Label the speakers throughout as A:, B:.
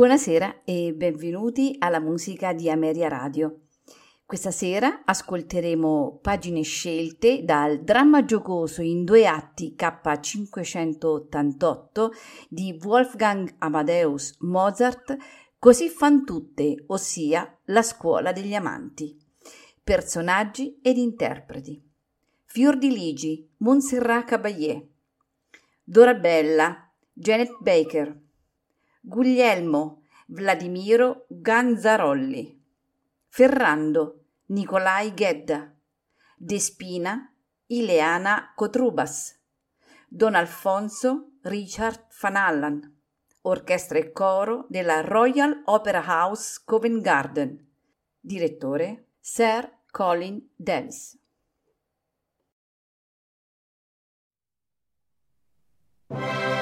A: Buonasera e benvenuti alla musica di Ameria Radio. Questa sera ascolteremo pagine scelte dal dramma giocoso in due atti K588 di Wolfgang Amadeus Mozart, Così fan tutte, ossia La scuola degli amanti. Personaggi ed interpreti. Fior di Ligi, Montserrat Caballé. Dorabella, Janet Baker. Guglielmo Vladimiro Ganzarolli, Ferrando Nicolai Ghedda, Despina Ileana Cotrubas, Don Alfonso Richard Fanallan, orchestra e coro della Royal Opera House Covent Garden, direttore Sir Colin Davis.
B: thank you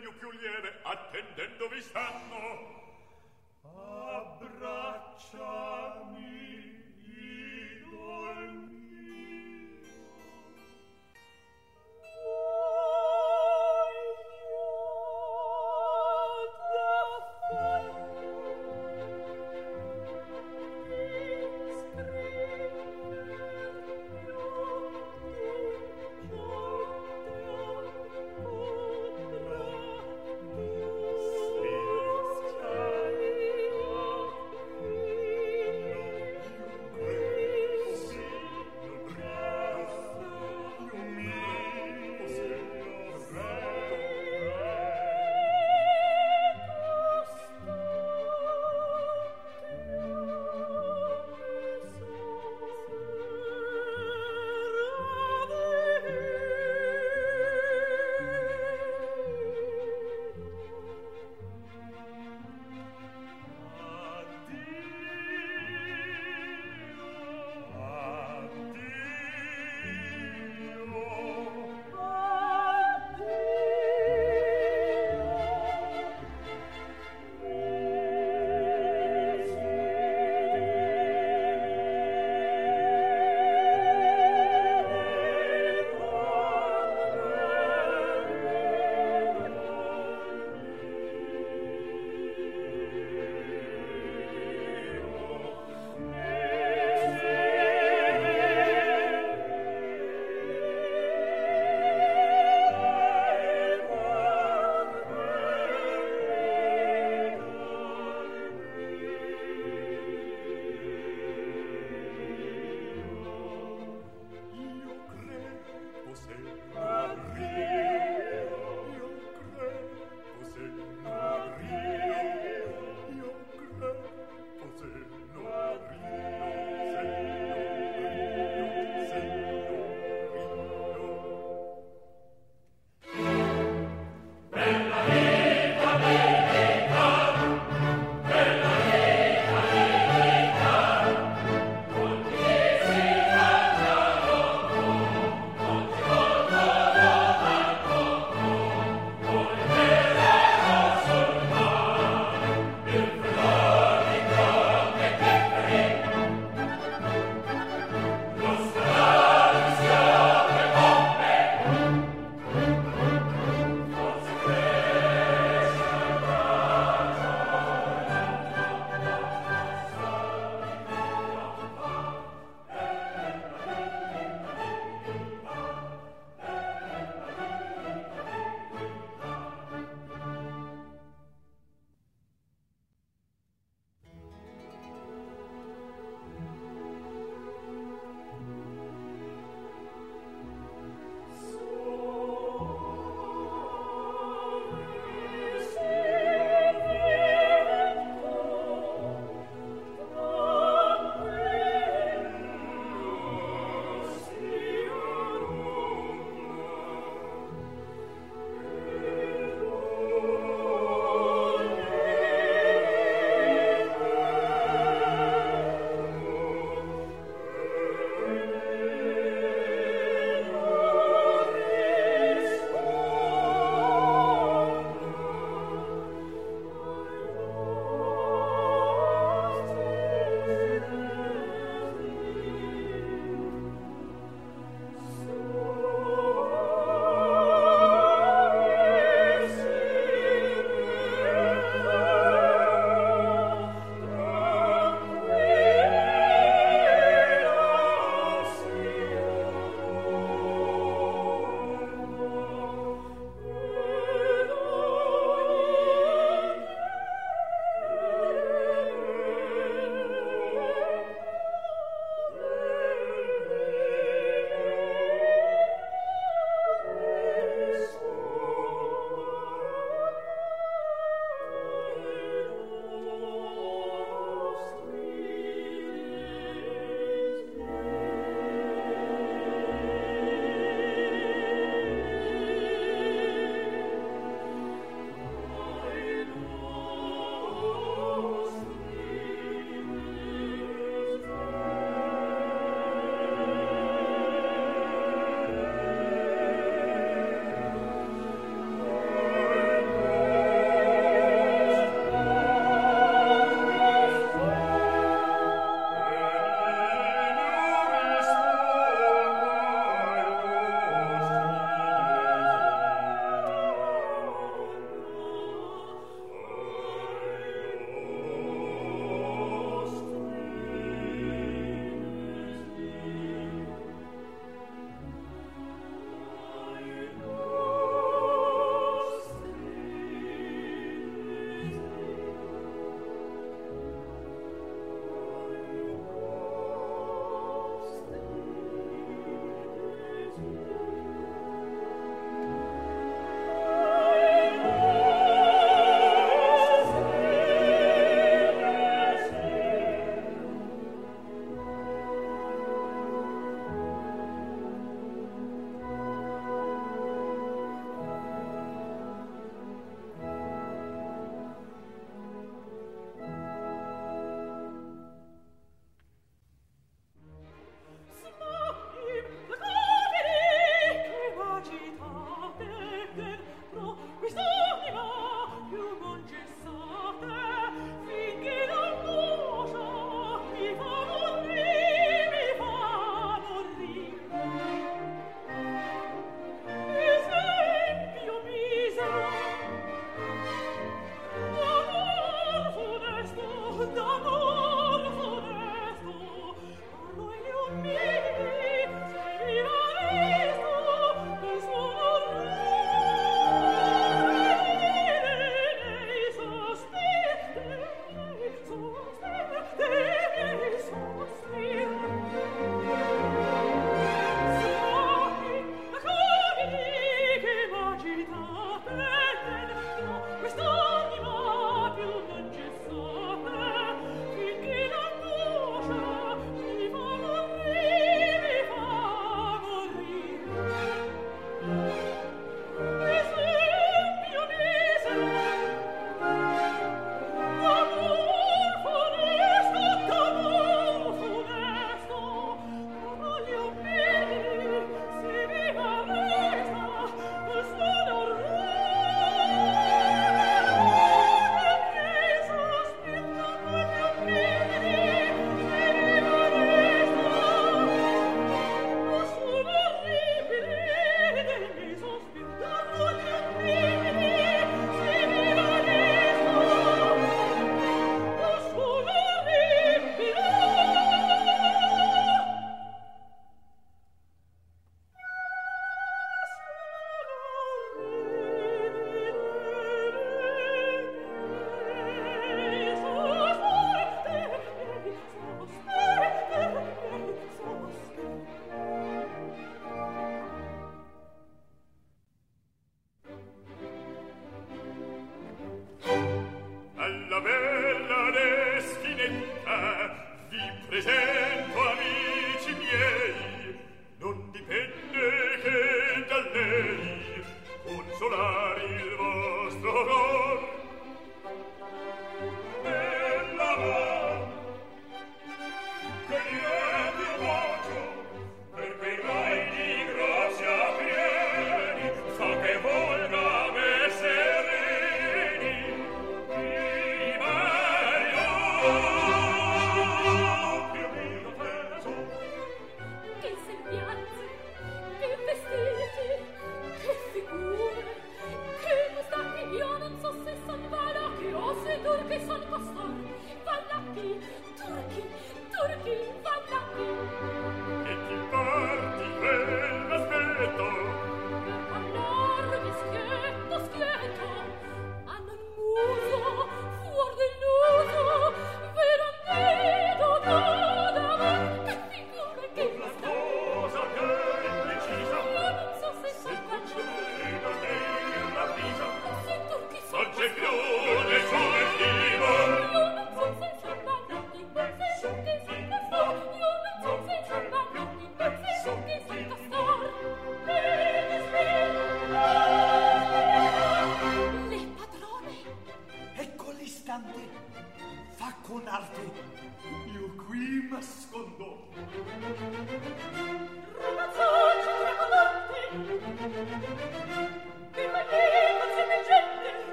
B: legno più lieve attendendo vi stanno. Abbracciami idol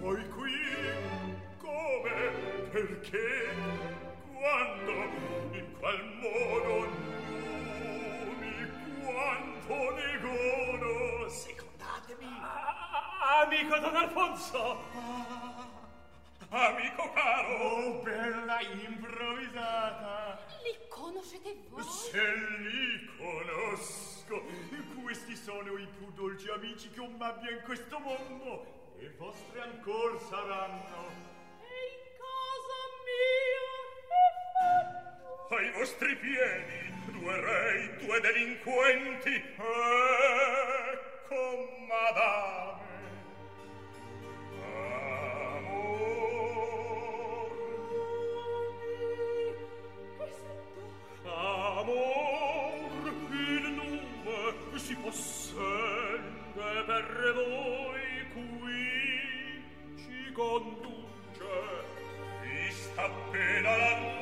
C: voi qui come perché quando in qual modo Numi quanto ne godo secondatemi.
B: Ah, amico don Alfonso.
C: Ah, amico caro. Oh bella improvvisata.
B: Li conoscete voi?
C: se li conosco. Questi sono i più dolci amici che ho mai in questo mondo e vostre ancor saranno.
B: E in casa mia è fatto.
C: Ai vostri piedi due rei, due delinquenti, ecco madame. Ah. Conduce. Vista appena la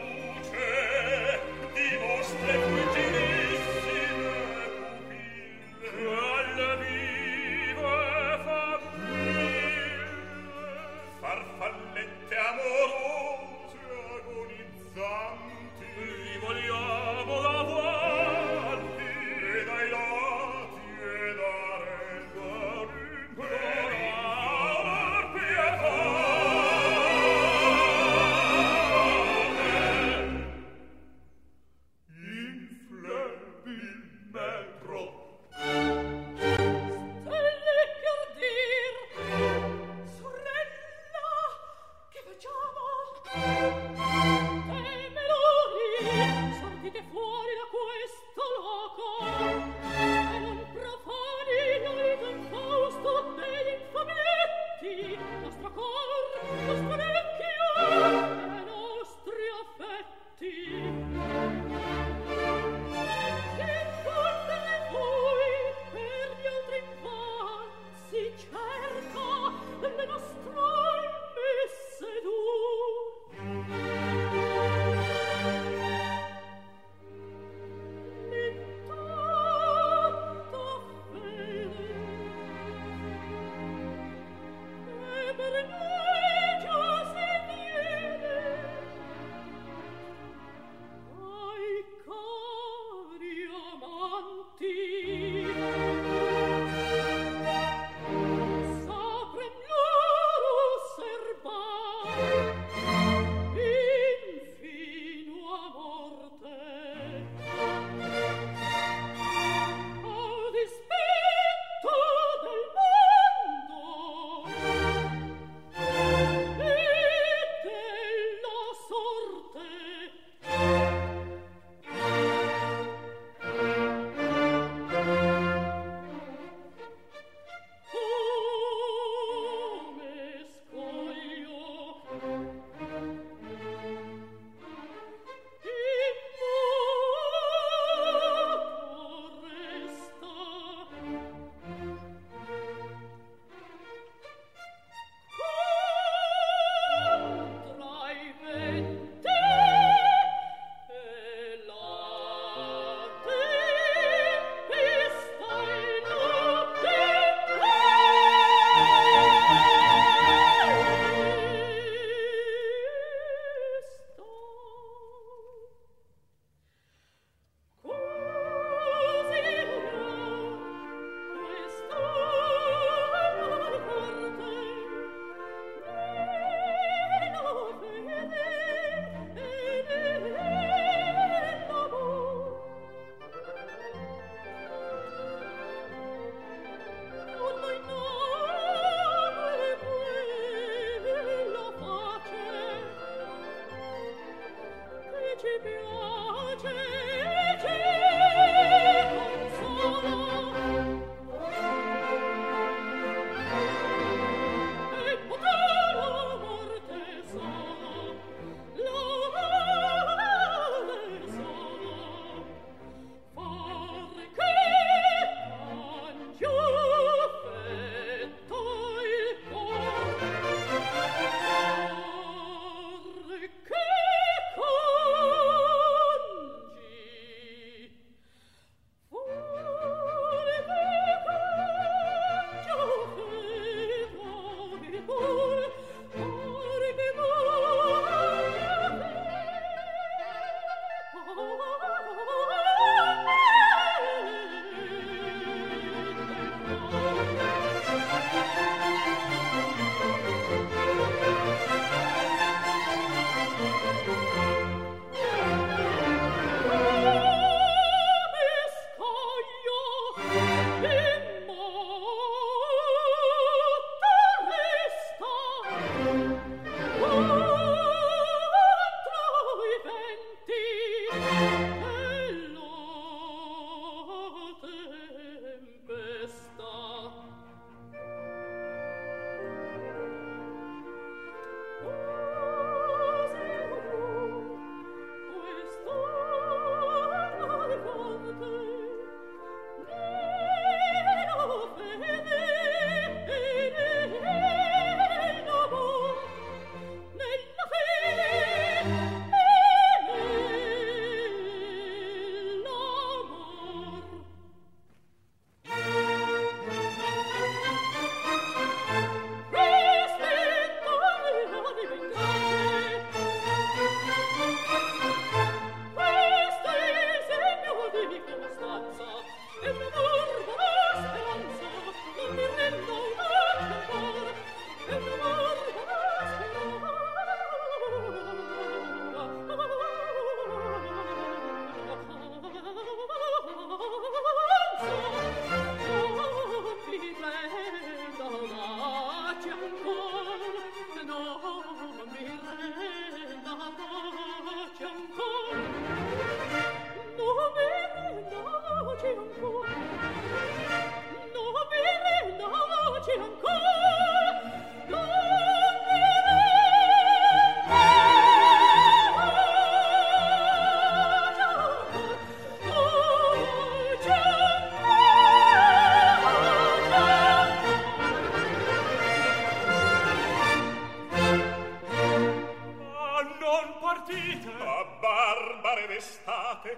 C: fate?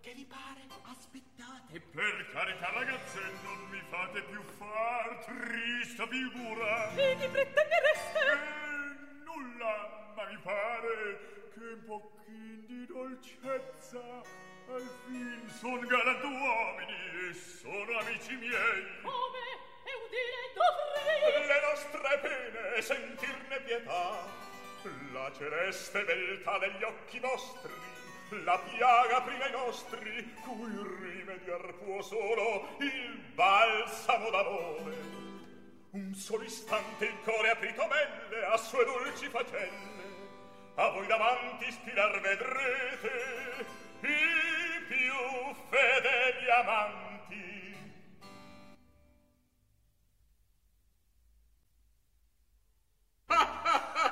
C: Che vi pare? Aspettate. Per
D: carità, ragazze, non mi fate più far trista figura.
B: E di pretendereste?
D: Eh, nulla, ma mi pare che un pochin di dolcezza al fin son galantuomini e sono amici miei.
B: Come? E udire dovrei?
D: Le nostre pene e sentirne pietà. La celeste beltà degli occhi vostri la piaga prima i nostri cui rimediar può solo il balsamo d'amore. Un solo istante il core aprito melle a sue dolci facelle. A voi davanti spirar vedrete i più fedeli amanti. E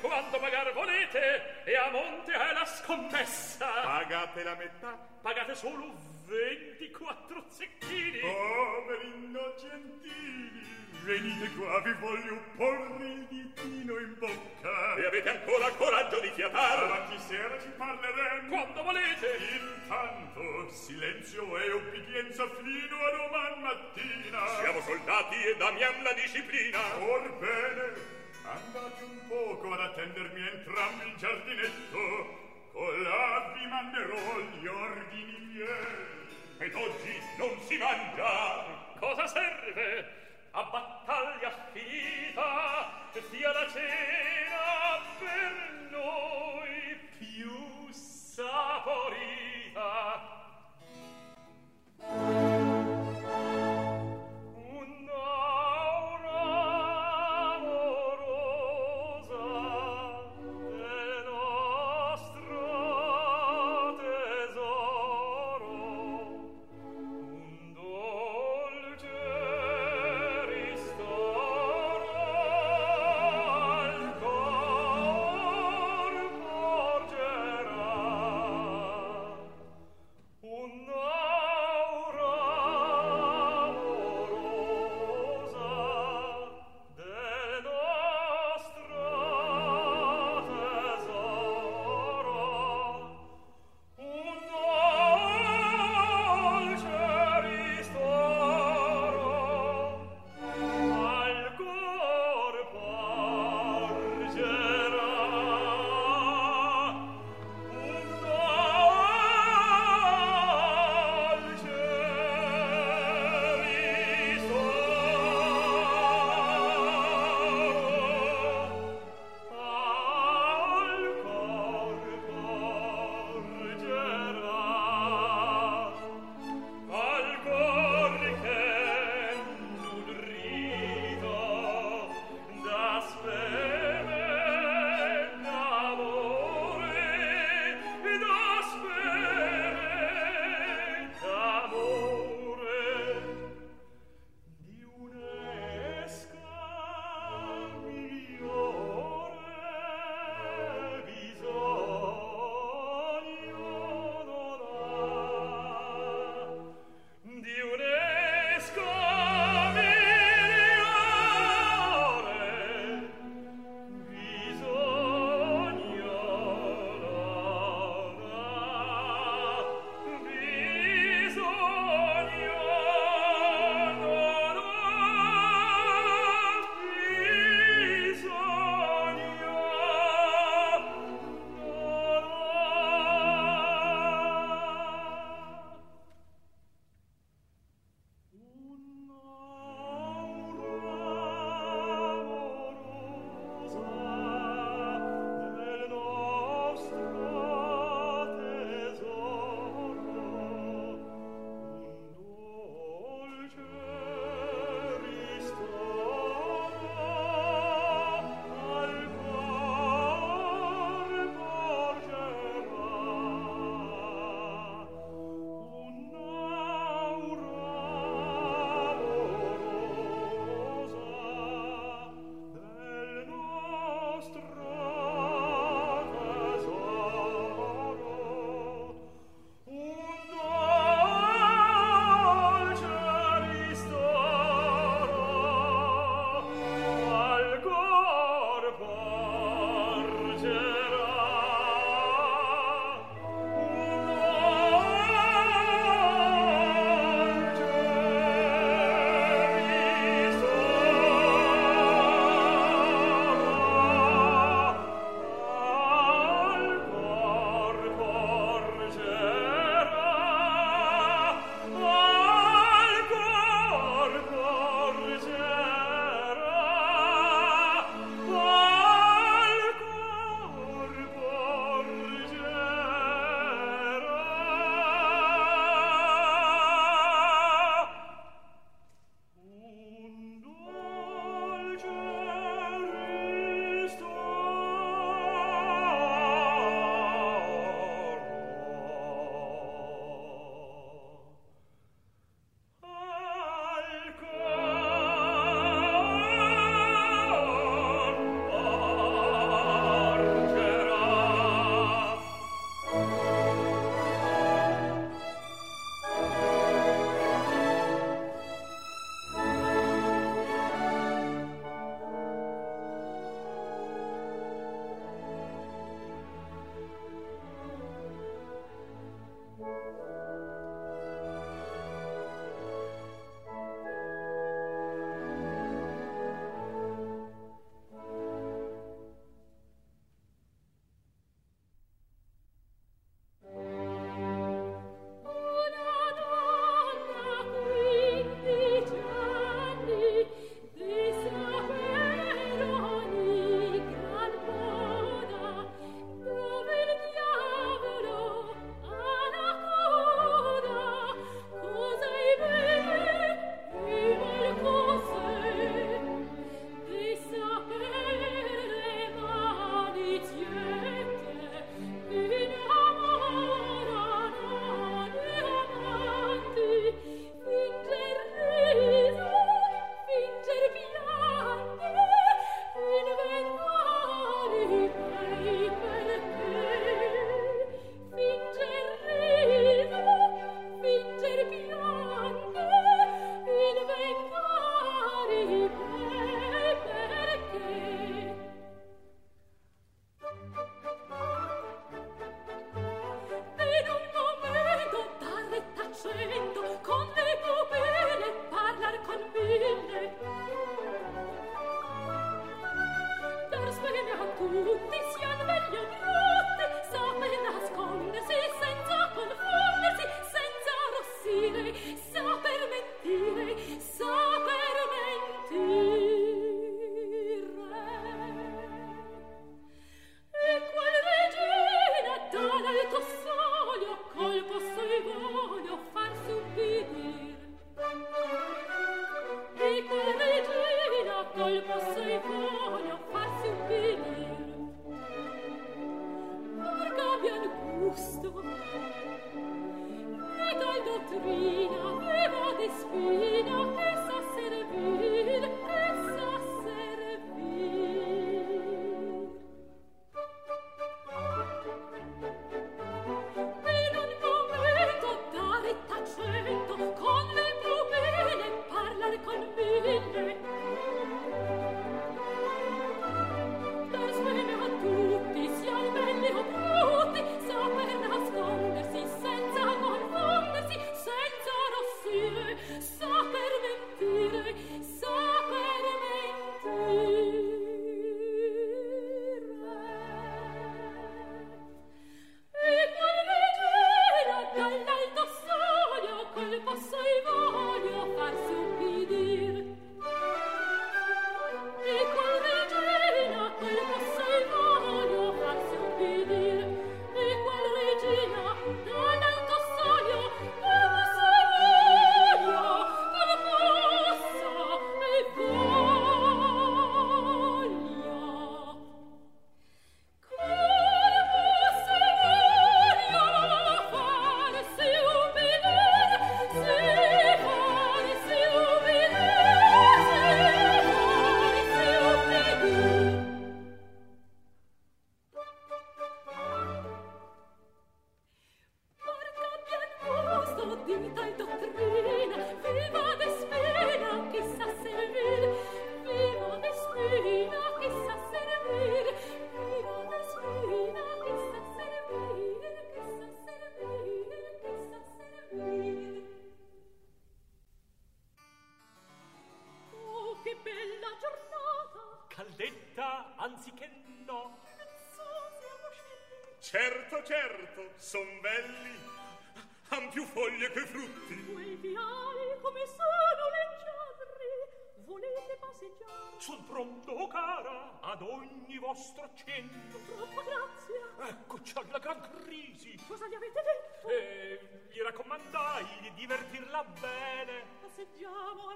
D: quando pagar volete e a monte è la scommessa. Pagate la metà. Pagate solo 24 zecchini. Poveri innocentini venite qua vi voglio porre il ditino in bocca. E avete ancora coraggio di fiatare avanti sera ci parleremo. Quando volete. Intanto silenzio e obbedienza fino a domani mattina. Siamo soldati e damiam la disciplina. Or bene andate un poco ad attendermi entrambi in giardinetto con là vi manderò gli ordini miei. Ed oggi non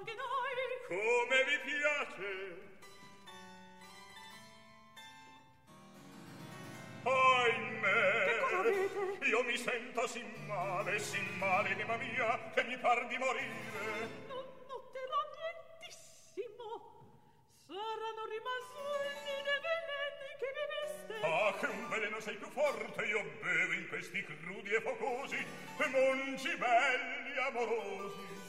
D: anche noi. Come vi piace. Ahimè, che io mi sento sin male, sin male, anima mia, che mi par di morire. Non noterò nientissimo. Saranno rimasugli dei veleni che beveste. Ah, che
E: un veleno sei più forte, io bevo in questi
D: crudi e focosi,
E: mongi belli amorosi.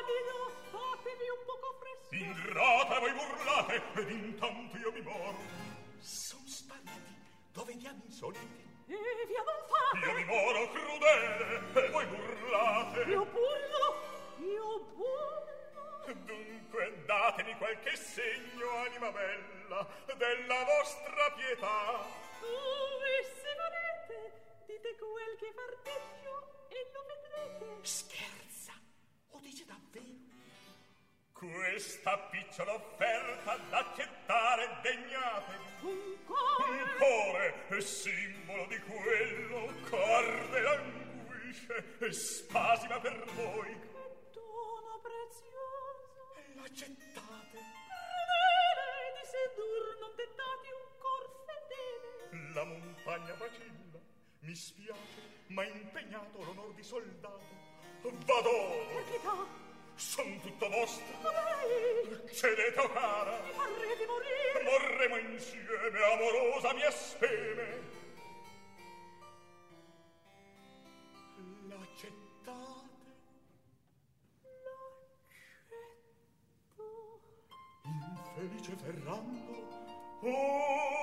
E: paladino,
D: fatevi un poco fresco. Ingrata voi burlate, ed intanto io mi
E: moro. Sono spariti, dove diamo insoliti?
D: E via non fate!
E: Io mi
D: moro crudele, e voi burlate. Io burlo, io
E: burlo. Dunque datemi qualche segno, anima
D: bella, della vostra pietà. Oh, e se volete, dite quel che partite Questa picciola offerta d'accettare
E: degnatevi. Un cuore, un cuore è simbolo di quello corde languisce e spasima per voi. Che dono
C: prezioso.
B: L'accettate.
F: Credere di sedur
C: non tentati un cor
F: fedele. La montagna vacilla, mi spiace, ma impegnato l'onor di soldato. Vado. La pietà Son tutta
C: vostra. Cedete,
F: o cara. Vorrete morire. Morremo insieme, amorosa
C: mia speme. L'accettate. L'accetto. Infelice Ferrando. Oh!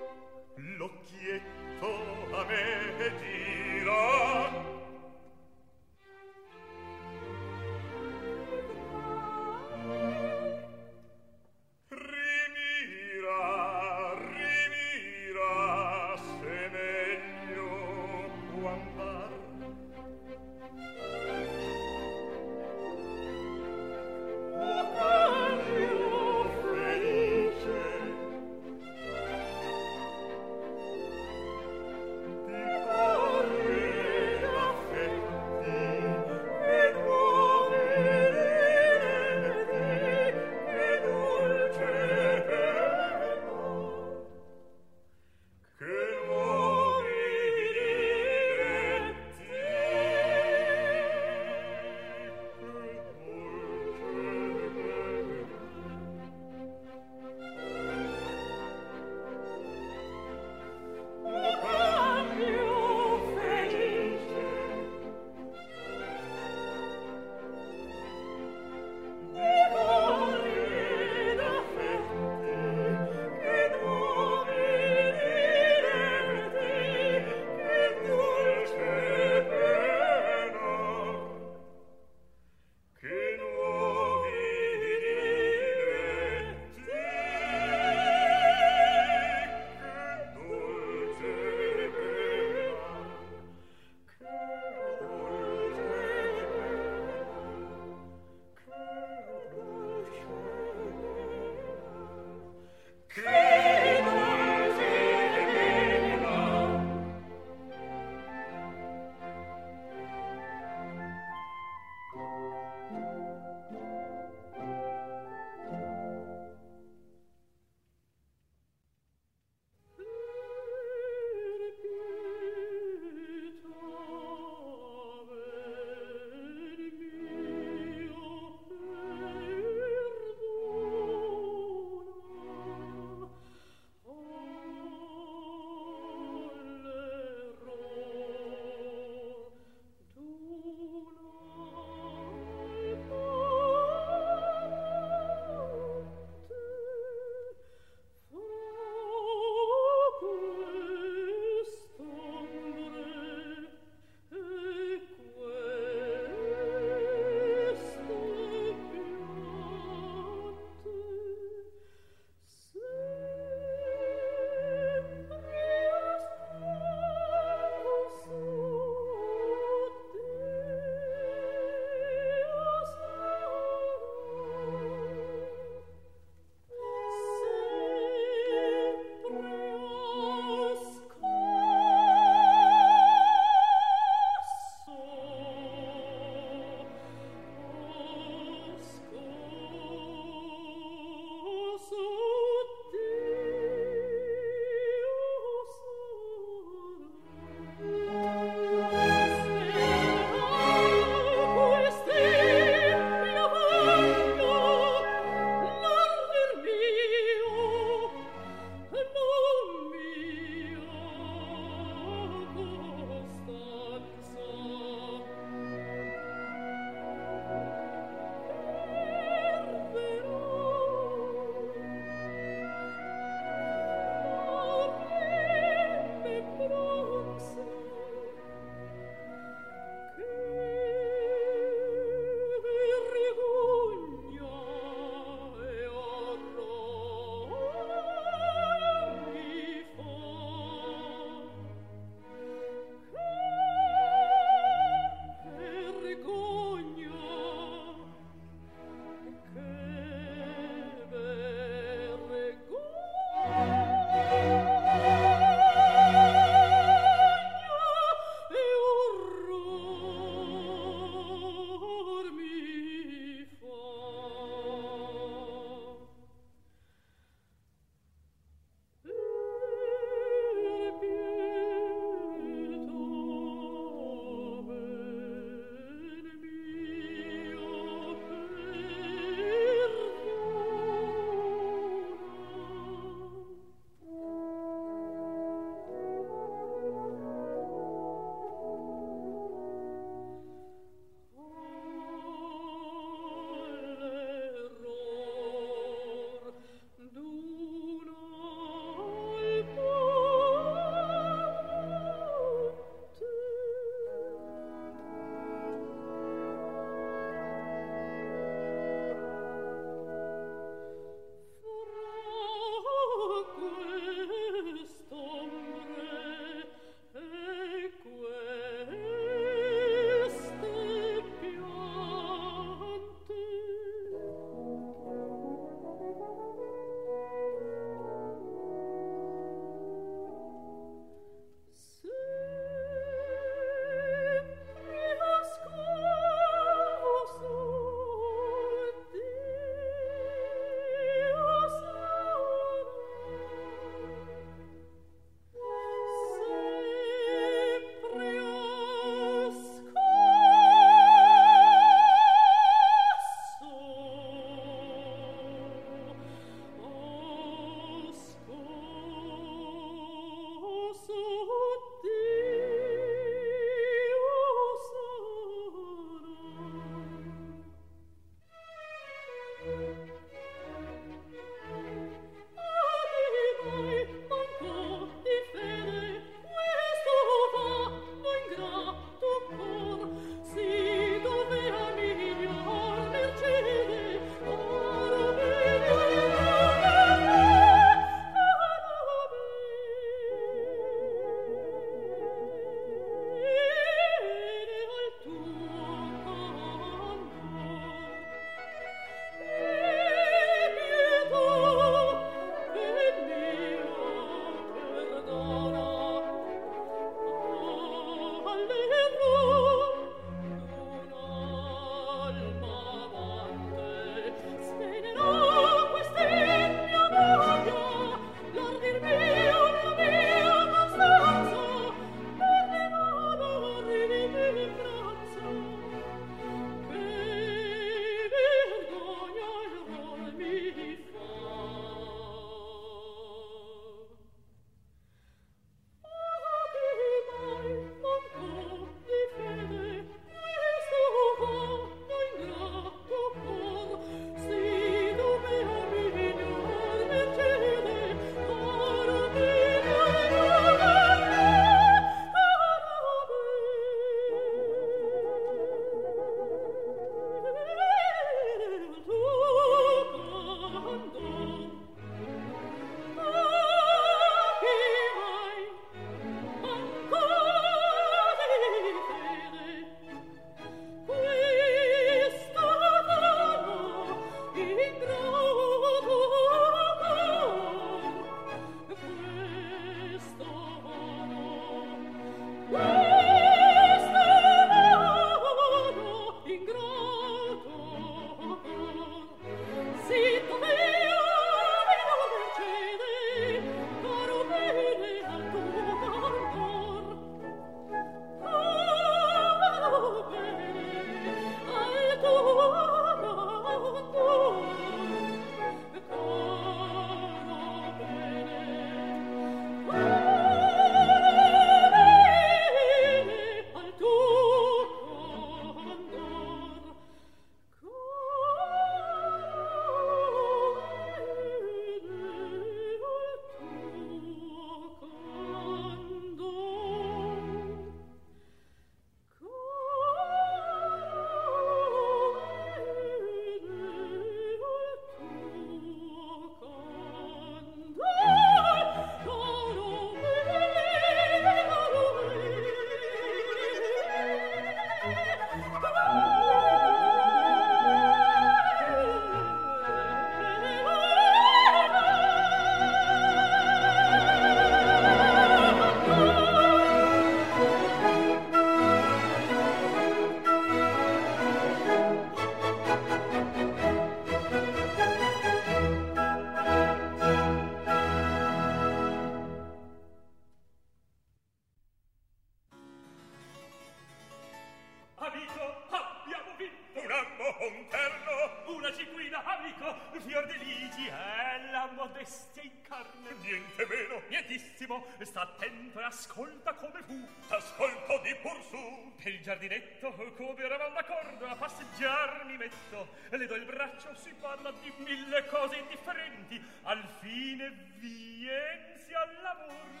C: Di pur su.
F: Per il giardinetto, come eravamo d'accordo, a passeggiar mi metto. Le do il braccio, si parla di mille cose indifferenti. Al fine viensi al lavoro.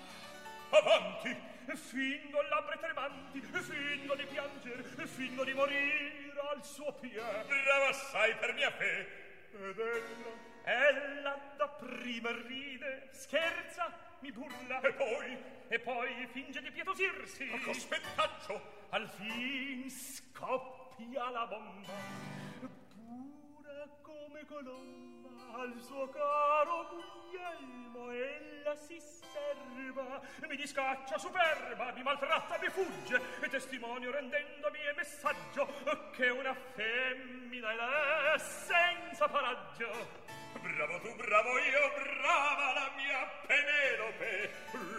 C: Avanti!
F: Fingo labbra tremanti, fingo di pianger, fingo di morire al suo piede.
C: Brava assai per mia fe.
F: Ed ella, ella da prima ride, scherza, mi burla.
C: E poi?
F: E poi finge di pietosirsi.
C: Ma che
F: al fin scoppia la bomba. Come colomba, al suo caro Guglielmo ella si serva, mi discaccia superba, mi maltratta, mi fugge, e testimonio rendendomi e messaggio che una femmina è senza paraggio.
C: Bravo tu, bravo io, brava la mia Penelope.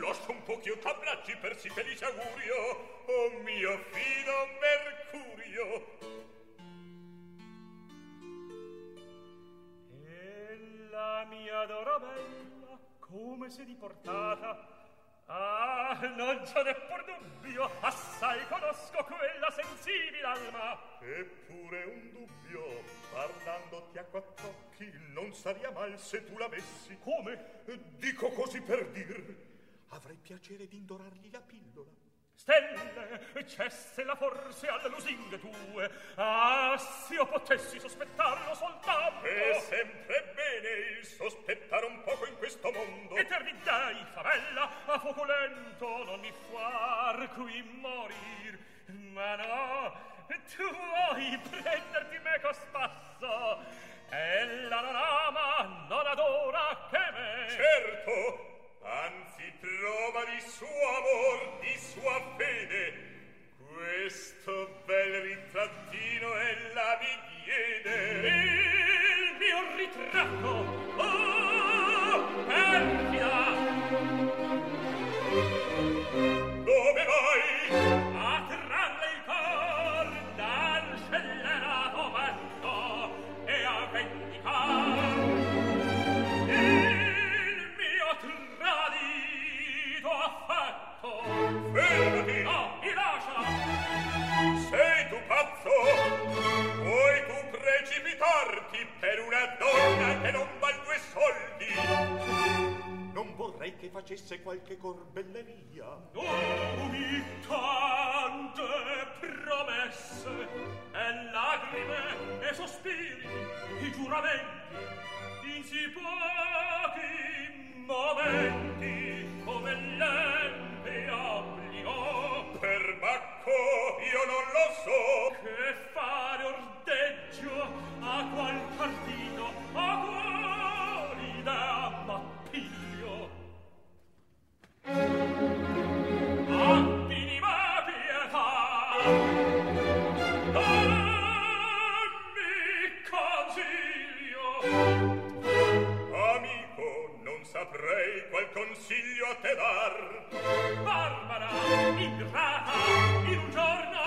C: Lascio un po' ch'io t'abbracci per si felice augurio, o mio fido Mercurio.
F: La mia Dorabella, come si è diportata? Ah, non ce n'è pur dubbio, assai conosco quella sensibile alma.
C: Eppure un dubbio, parlandoti a quattro occhi, non saria mal se tu l'avessi.
F: Come?
C: Dico così per dir. Avrei piacere di indorargli la pillola.
F: Stelle, cessela forse alle lusinghe tue. Ah, se io potessi sospettarlo soltanto.
C: È sempre bene il sospettare un poco in questo mondo.
F: Eterni dai, favella, a fuoco lento non mi far qui morir. Ma no, tu vuoi prenderti meco spasso. Ella non ama, non adora che me.
C: Certo, anzi prova di suo amor, di sua fede. Questo bel ritrattino ella mi diede.
F: Il mio ritratto, oh, perfida!
C: Dove vai? donna che non val due soldi. Non vorrei che facesse qualche corbelleria.
F: Non mi tante promesse e lagrime e sospiri i giuramenti. In si pochi momenti come
C: lei bacco io non lo so
F: che fare ordeggio a qual partito a quali da Thank you. consiglio
C: a te dar.
F: Barbara, ingrata, in un giorno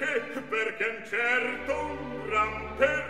F: perché? Perché un certo un gran perché